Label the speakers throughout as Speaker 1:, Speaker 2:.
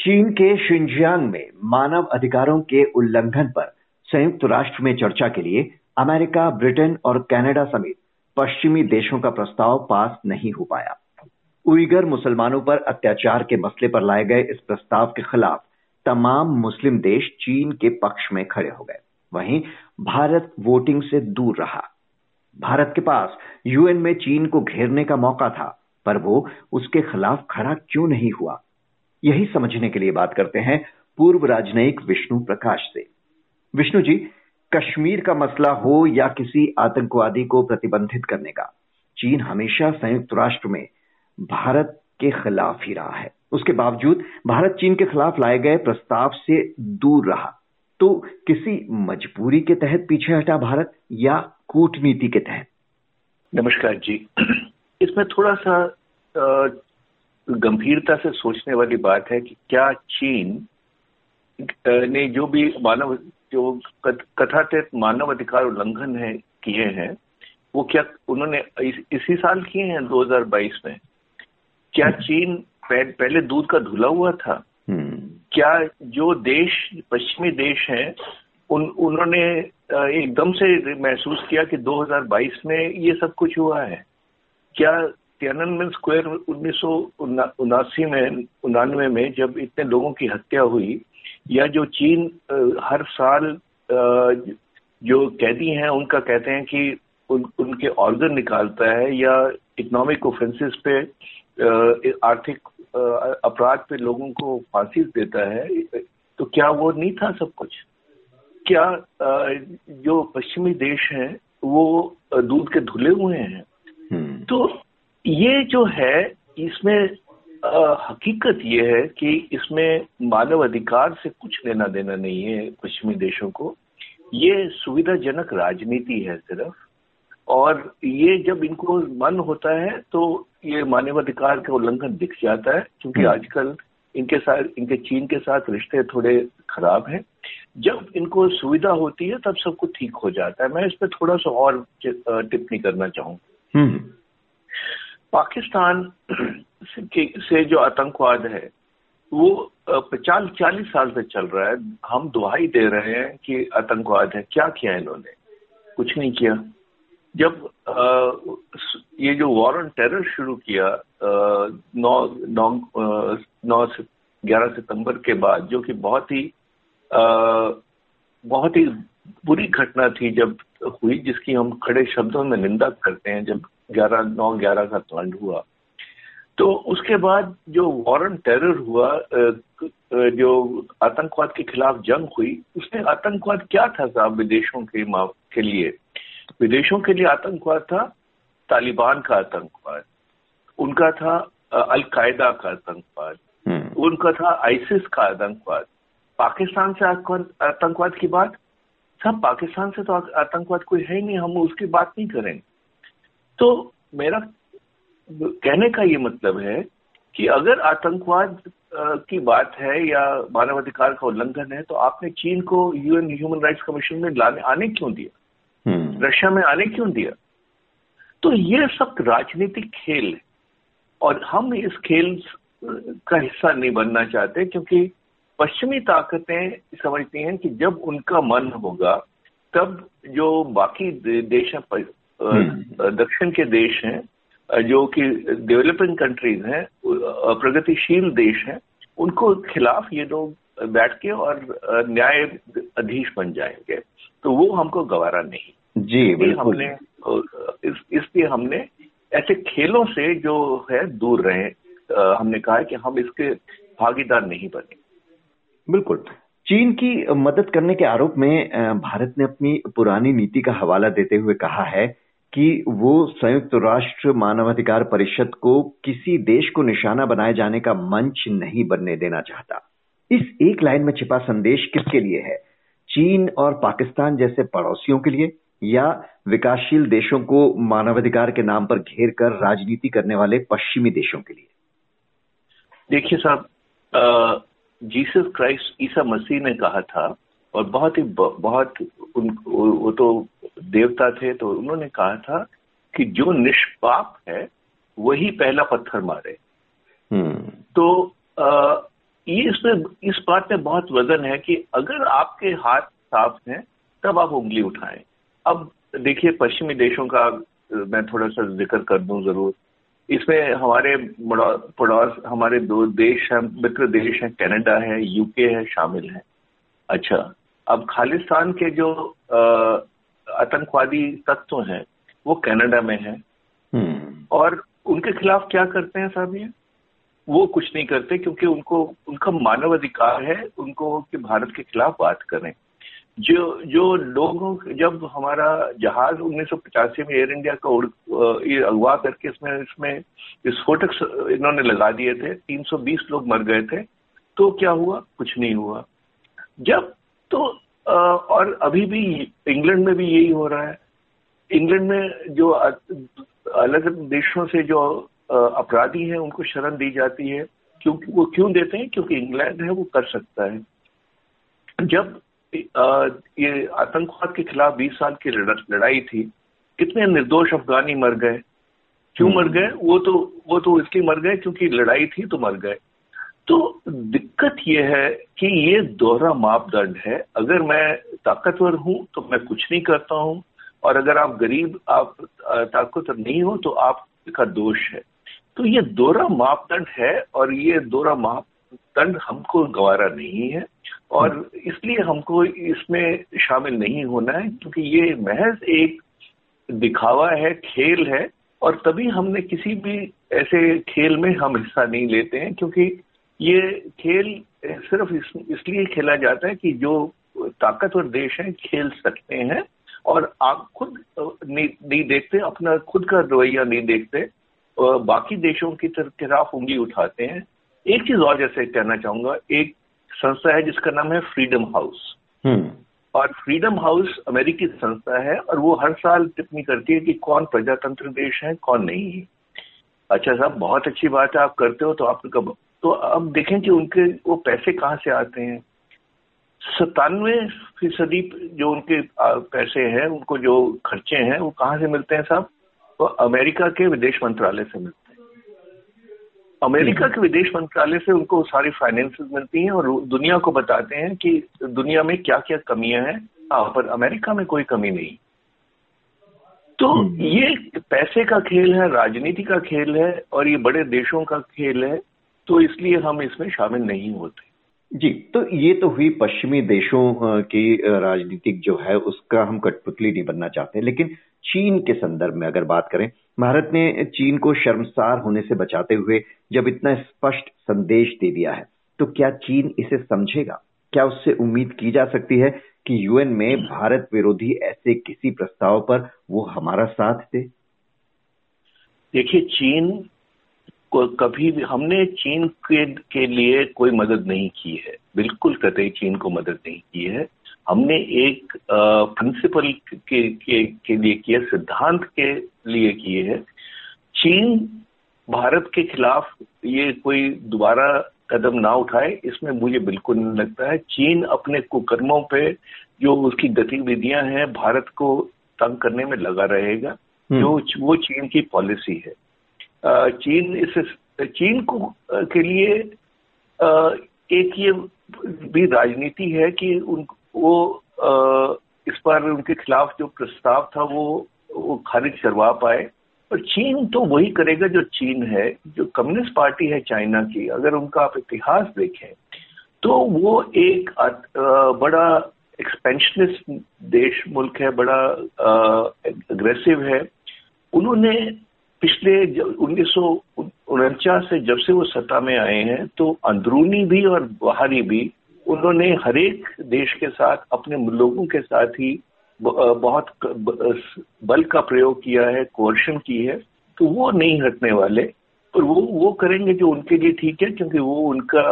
Speaker 1: चीन के शिंजियांग में मानव अधिकारों के उल्लंघन पर संयुक्त राष्ट्र में चर्चा के लिए अमेरिका, ब्रिटेन और कनाडा समेत पश्चिमी देशों का प्रस्ताव पास नहीं हो पाया। उइगर मुसलमानों पर अत्याचार के मसले पर लाए गए इस प्रस्ताव के खिलाफ तमाम मुस्लिम देश चीन के पक्ष में खड़े हो गए। वहीं भारत वोटिंग से दूर रहा। भारत के पास यूएन में चीन को घेरने का मौका था, पर वो उसके खिलाफ खड़ा क्यों नहीं हुआ? यही समझने के लिए बात करते हैं पूर्व राजनयिक विष्णु प्रकाश से। विष्णु जी, कश्मीर का मसला हो या किसी आतंकवादी को प्रतिबंधित करने का, चीन हमेशा संयुक्त राष्ट्र में भारत के खिलाफ ही रहा है। उसके बावजूद भारत चीन के खिलाफ लाए गए प्रस्ताव से दूर रहा। तो किसी मजबूरी के तहत पीछे हटा भारत या कूटनीति के तहत?
Speaker 2: नमस्कार जी। इसमें थोड़ा सा गंभीरता से सोचने वाली बात है कि क्या चीन ने जो भी मानव जो कथातीत मानव अधिकार उल्लंघन है किए हैं वो क्या उन्होंने इस, इसी साल किए हैं 2022 में क्या हम्म। चीन पहले दूध का धुला हुआ था हम्म। क्या जो देश पश्चिमी देश हैं उन उन्होंने एकदम से महसूस किया कि 2022 में ये सब कुछ हुआ है क्या तियाननमेन स्क्वायर उन्नीस उनासी में उनानवे में जब इतने लोगों की हत्या हुई या जो चीन हर साल जो कैदी हैं उनका कहते हैं कि उन, उनके ऑर्गन निकालता है या इकोनॉमिक ऑफेंसेस पे आर्थिक अपराध पे लोगों को फांसी देता है तो क्या वो नहीं था सब कुछ क्या जो पश्चिमी देश हैं वो दूध के धुले हुए हैं हम्म। तो ये जो है इसमें आ, हकीकत ये है कि इसमें मानव अधिकार से कुछ लेना देना नहीं है पश्चिमी देशों को। ये सुविधाजनक राजनीति है सिर्फ़। और ये जब इनको मन होता है तो ये मानवाधिकार का उल्लंघन दिख जाता है क्योंकि हम्म। आजकल इनके साथ इनके चीन के साथ रिश्ते थोड़े खराब हैं। जब इनको सुविधा होती है तब सब कुछ ठीक हो जाता है। मैं इस पर थोड़ा सा और टिप्पणी करना चाहूँ। हम्म। पाकिस्तान से जो आतंकवाद है वो पचास चालीस साल से चल रहा है। हम दुहाई दे रहे हैं कि आतंकवाद है। क्या किया इन्होंने? कुछ नहीं किया। जब आ, ये जो वॉर ऑन टेरर शुरू किया नौ नौ नौ से ग्यारह सितंबर के बाद जो कि बहुत ही आ, बहुत ही बुरी घटना थी जब हुई जिसकी हम खड़े शब्दों में निंदा करते हैं जब ग्यारह नौ ग्यारह का कांड हुआ। तो उसके बाद जो वॉरन टेरर हुआ जो आतंकवाद के खिलाफ जंग हुई उसने आतंकवाद क्या था साहब विदेशों के के लिए? विदेशों के लिए आतंकवाद था तालिबान का आतंकवाद उनका था अलकायदा का आतंकवाद हम्म। उनका था आइसिस का आतंकवाद। पाकिस्तान से आतंकवाद की बात? सब पाकिस्तान से तो आतंकवाद कोई है ही नहीं हम उसकी बात नहीं करेंगे। तो मेरा कहने का ये मतलब है कि अगर आतंकवाद की बात है या मानवाधिकार का उल्लंघन है तो आपने चीन को यूएन ह्यूमन राइट्स कमीशन में लाने आने क्यों दिया हम्म। रशिया में आने क्यों दिया तो ये सब राजनीतिक खेल है और हम इस खेल का हिस्सा नहीं बनना चाहते क्योंकि पश्चिमी ताकतें समझती हैं कि जब उनका मन होगा तब जो बाकी देश हैं। दक्षिण के देश हैं जो कि डेवलपिंग कंट्रीज़ हैं प्रगतिशील देश हैं उनको खिलाफ ये लोग बैठ के और न्याय अधीश बन जाएँगे। तो वो हमको गवारा नहीं।
Speaker 1: जी बिल्कुल।
Speaker 2: हमने इस, इसलिए हमने ऐसे खेलों से जो है दूर रहे। हमने कहा कि हम इसके भागीदार नहीं बने।
Speaker 1: बिल्कुल। चीन की मदद करने के आरोप में भारत ने अपनी पुरानी नीति का हवाला देते हुए कहा है कि वो संयुक्त राष्ट्र मानवाधिकार परिषद को किसी देश को निशाना बनाए जाने का मंच नहीं बनने देना चाहता। इस एक लाइन में छिपा संदेश किसके लिए है? चीन और पाकिस्तान जैसे पड़ोसियों के लिए या विकासशील देशों को मानवाधिकार के नाम पर घेर कर राजनीति करने वाले पश्चिमी देशों के लिए?
Speaker 2: देखिए साहब जीसस क्राइस्ट ईसा मसीह ने कहा था और बहुत ही बहुत उन वो तो देवता थे तो उन्होंने कहा था कि जो निष्पाप है वही पहला पत्थर मारे। हम्म। तो आ, ये इसमें इस बात में बहुत वज़न है कि अगर आपके हाथ साफ़ हैं तब आप उंगली उठाएँ। अब देखिए पश्चिमी देशों का मैं थोड़ा सा ज़िक्र कर दूँ ज़रूर। इसमें हमारे पड़ोस हमारे दो देश हैं मित्र देश हैं कनाडा है यूके है शामिल है। अच्छा अब खालिस्तान के जो आतंकवादी तत्व हैं वो कनाडा में है। हम्म। और उनके खिलाफ क्या करते हैं साहब ये वो कुछ नहीं करते क्योंकि उनको उनका मानव अधिकार है उनको कि भारत के खिलाफ बात करें। जो जो लोगों जब हमारा जहाज़ उन्नीस सौ पचासी में एयर इंडिया का उड़ अगवा करके इसमें इसमें विस्फोटक इन्होंने लगा दिए थे 320 लोग मर गए थे तो क्या हुआ? कुछ नहीं हुआ। जब तो और अभी भी इंग्लैंड में भी यही हो रहा है। इंग्लैंड में जो अलग देशों से जो अपराधी हैं उनको शरण दी जाती है। क्योंकि वो क्यों देते हैं? क्योंकि इंग्लैंड है वो कर सकता है। जब ये आतंकवाद के खिलाफ 20 साल की लड़ाई थी कितने निर्दोष अफगानी मर गए। क्यों मर हम्म। गए? वो तो वो तो इसलिए मर गए क्योंकि लड़ाई थी तो मर गए। तो दिक्कत यह है कि ये दोहरा मापदंड है। अगर मैं ताकतवर हूँ तो मैं कुछ नहीं करता हूँ। और अगर आप गरीब, आप ताकतवर नहीं हो तो आपका दोष है। तो ये दोहरा मापदंड है और ये दोहरा मापदंड हमको गवारा नहीं है। और इसलिए हमको इसमें शामिल नहीं होना है, क्योंकि ये महज एक दिखावा है, खेल है। और तभी हमने किसी भी ऐसे खेल में हम हिस्सा नहीं लेते हैं, क्योंकि ये खेल सिर्फ़ इस, इसलिए खेला जाता है कि जो ताकतवर देश हैं खेल सकते हैं और आप खुद नहीं, नहीं देखते अपना खुद का रवैया नहीं देखते बाकी देशों की तरफ़ खिलाफ उंगली उठाते हैं। एक चीज़ और जैसे कहना चाहूँगा एक संस्था है जिसका नाम है फ्रीडम हाउस हम्म। और फ्रीडम हाउस अमेरिकी संस्था है और वो हर साल टिप्पणी करती है कि कौन प्रजातंत्र देश है कौन नहीं है। अच्छा साहब बहुत अच्छी बात है आप करते हो तो आप कब तो अब देखें कि उनके वो पैसे कहाँ से आते हैं। सतानवे फ़ीसदी जो उनके पैसे हैं उनको जो खर्चे हैं वो कहाँ से मिलते हैं साहब? वो अमेरिका के विदेश मंत्रालय से मिलते हैं। अमेरिका के विदेश मंत्रालय से उनको सारी फाइनेंसेस मिलती हैं और दुनिया को बताते हैं कि दुनिया में क्या क्या कमियाँ हैं। हाँ पर अमेरिका में कोई कमी नहीं। तो हम्म। ये पैसे का खेल है राजनीति का खेल है और ये बड़े देशों का खेल है। तो इसलिए हम इसमें शामिल नहीं होते।
Speaker 1: जी तो ये तो हुई पश्चिमी देशों की राजनीतिक जो है उसका हम कठपुतली नहीं बनना चाहते लेकिन चीन के संदर्भ में अगर बात करें भारत ने चीन को शर्मसार होने से बचाते हुए जब इतना स्पष्ट संदेश दे दिया है तो क्या चीन इसे समझेगा? क्या उससे उम्मीद की जा सकती है कि यूएन में भारत विरोधी ऐसे किसी प्रस्ताव पर वो हमारा साथ दे?
Speaker 2: देखिए चीन कभी भी हमने चीन के, के लिए कोई मदद नहीं की है। बिल्कुल कतई चीन को मदद नहीं की है। हमने एक प्रिंसिपल के, के के लिए किया सिद्धांत के लिए किए है। चीन भारत के खिलाफ ये कोई दोबारा कदम ना उठाए इसमें मुझे बिल्कुल नहीं लगता है। चीन अपने कुकर्मों पे जो उसकी गतिविधियाँ हैं भारत को तंग करने में लगा रहेगा। हम्म। जो वो चीन की पॉलिसी है। चीन इस, चीन को के लिए एक ये भी राजनीति है कि उन, वो इस बार उनके खिलाफ जो प्रस्ताव था वो वो खारिज करवा पाए। और चीन तो वही करेगा जो चीन है, जो कम्युनिस्ट पार्टी है चाइना की। अगर उनका आप इतिहास देखें तो वो एक बड़ा एक्सपेंशनिस्ट देश, मुल्क है, बड़ा अग्रेसिव है। उन्होंने पिछले उन्नीस सौ उनचास से जब से वो सत्ता में आए हैं तो अंदरूनी भी और बाहरी भी उन्होंने हरेक देश के साथ, अपने लोगों के साथ ही बहुत बल का प्रयोग किया है, कोर्शन की है तो वो नहीं हटने वाले। और वो वो करेंगे जो उनके लिए ठीक है, क्योंकि वो उनका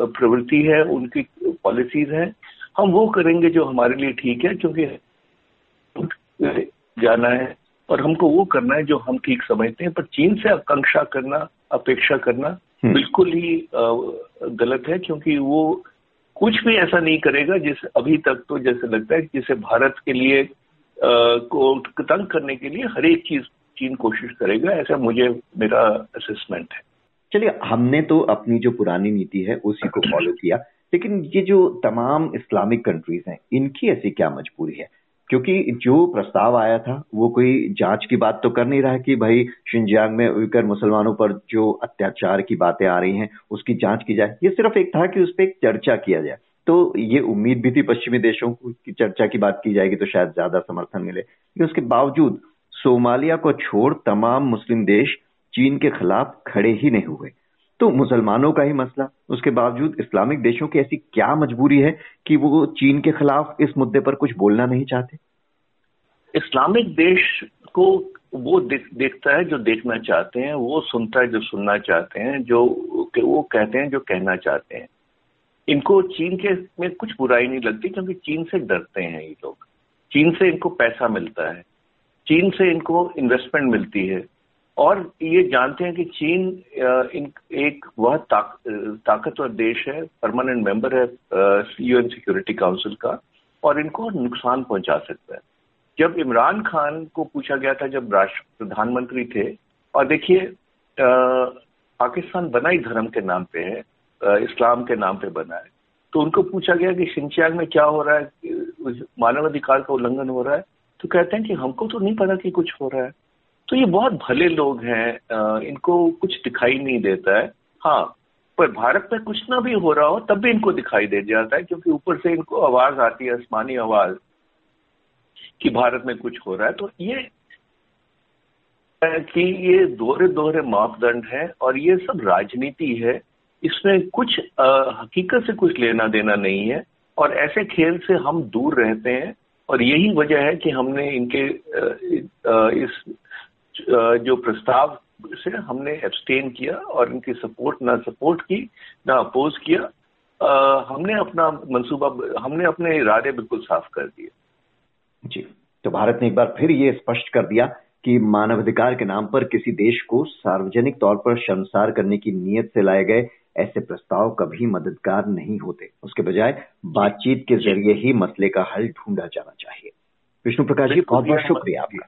Speaker 2: प्रवृत्ति है, उनकी पॉलिसीज़ हैं। हम वो करेंगे जो हमारे लिए ठीक है, क्योंकि जाना है। और हमको वो करना है जो हम ठीक समझते हैं पर चीन से आकांक्षा करना अपेक्षा करना हम्म। बिल्कुल ही गलत है क्योंकि वो कुछ भी ऐसा नहीं करेगा जिस अभी तक तो जैसे लगता है जिसे भारत के लिए को तंग करने के लिए हर एक चीज़ चीन कोशिश करेगा ऐसा मुझे मेरा असेसमेंट है
Speaker 1: चलिए हमने तो अपनी जो पुरानी नीति है उसी को फॉलो किया लेकिन ये जो तमाम इस्लामिक कंट्रीज़ हैं इनकी ऐसी क्या मजबूरी है क्योंकि जो प्रस्ताव आया था, वो कोई जाँच की बात तो कर नहीं रहा कि भाई शिंजियांग में उइकर मुसलमानों पर जो अत्याचार की बातें आ रही हैं, उसकी जाँच की जाए। ये सिर्फ़ एक था कि उस पर चर्चा किया जाए। तो ये उम्मीद भी थी पश्चिमी देशों की चर्चा की बात की जाएगी तो शायद ज़्यादा समर्थन मिले। लेकिन उसके बावजूद, सोमालिया को छोड़ तमाम मुस्लिम देश चीन के खिलाफ खड़े ही नहीं हुए। तो मुसलमानों का ही मसला। उसके बावजूद इस्लामिक देशों की ऐसी क्या मजबूरी है कि वो चीन के खिलाफ इस मुद्दे पर कुछ बोलना नहीं चाहते?
Speaker 2: इस्लामिक देश को वो देख, देखता है जो देखना चाहते हैं वो सुनता है जो सुनना चाहते हैं जो वो कहते हैं जो कहना चाहते हैं। इनको चीन के में कुछ बुराई नहीं लगती क्योंकि चीन से डरते हैं ये लोग। चीन से इनको पैसा मिलता है। चीन से इनको इन्वेस्टमेंट मिलती है। और ये जानते हैं कि चीन इन एक वह ताक, ताकतवर देश है परमानेंट मेंबर है यूएन सिक्योरिटी काउंसिल का और इनको नुकसान पहुँचा सकता है। जब इमरान खान को पूछा गया था जब राष्ट्र प्रधानमंत्री थे और देखिए पाकिस्तान बना ही धर्म के नाम पे है इस्लाम के नाम पे बना है तो उनको पूछा गया कि शिंचियांग में क्या हो रहा है मानवाधिकार का उल्लंघन हो रहा है तो कहते हैं कि हमको तो नहीं पता कि कुछ हो रहा है। तो ये बहुत भले लोग हैं इनको कुछ दिखाई नहीं देता है। हाँ पर भारत में कुछ ना भी हो रहा हो तब भी इनको दिखाई दे जाता है क्योंकि ऊपर से इनको आवाज़ आती है आसमानी आवाज़ कि भारत में कुछ हो रहा है। तो ये कि ये दोहरे दोहरे मापदंड है और ये सब राजनीति है इसमें कुछ आ, हकीकत से कुछ लेना देना नहीं है। और ऐसे खेल से हम दूर रहते हैं और यही वजह है कि हमने इनके आ, इस जो प्रस्ताव से हमने एब्सटेन किया और इनकी सपोर्ट ना सपोर्ट की ना अपोज किया। आ, हमने अपना मंसूबा हमने अपने इरादे बिल्कुल साफ़ कर दिए।
Speaker 1: जी तो भारत ने एक बार फिर ये स्पष्ट कर दिया कि मानवाधिकार के नाम पर किसी देश को सार्वजनिक तौर पर शर्मसार करने की नीयत से लाए गए ऐसे प्रस्ताव कभी मददगार नहीं होते। उसके बजाय बातचीत के ज़रिए ही मसले का हल ढूंढा जाना चाहिए। विष्णु प्रकाश जी बहुत बहुत शुक्रिया आपका।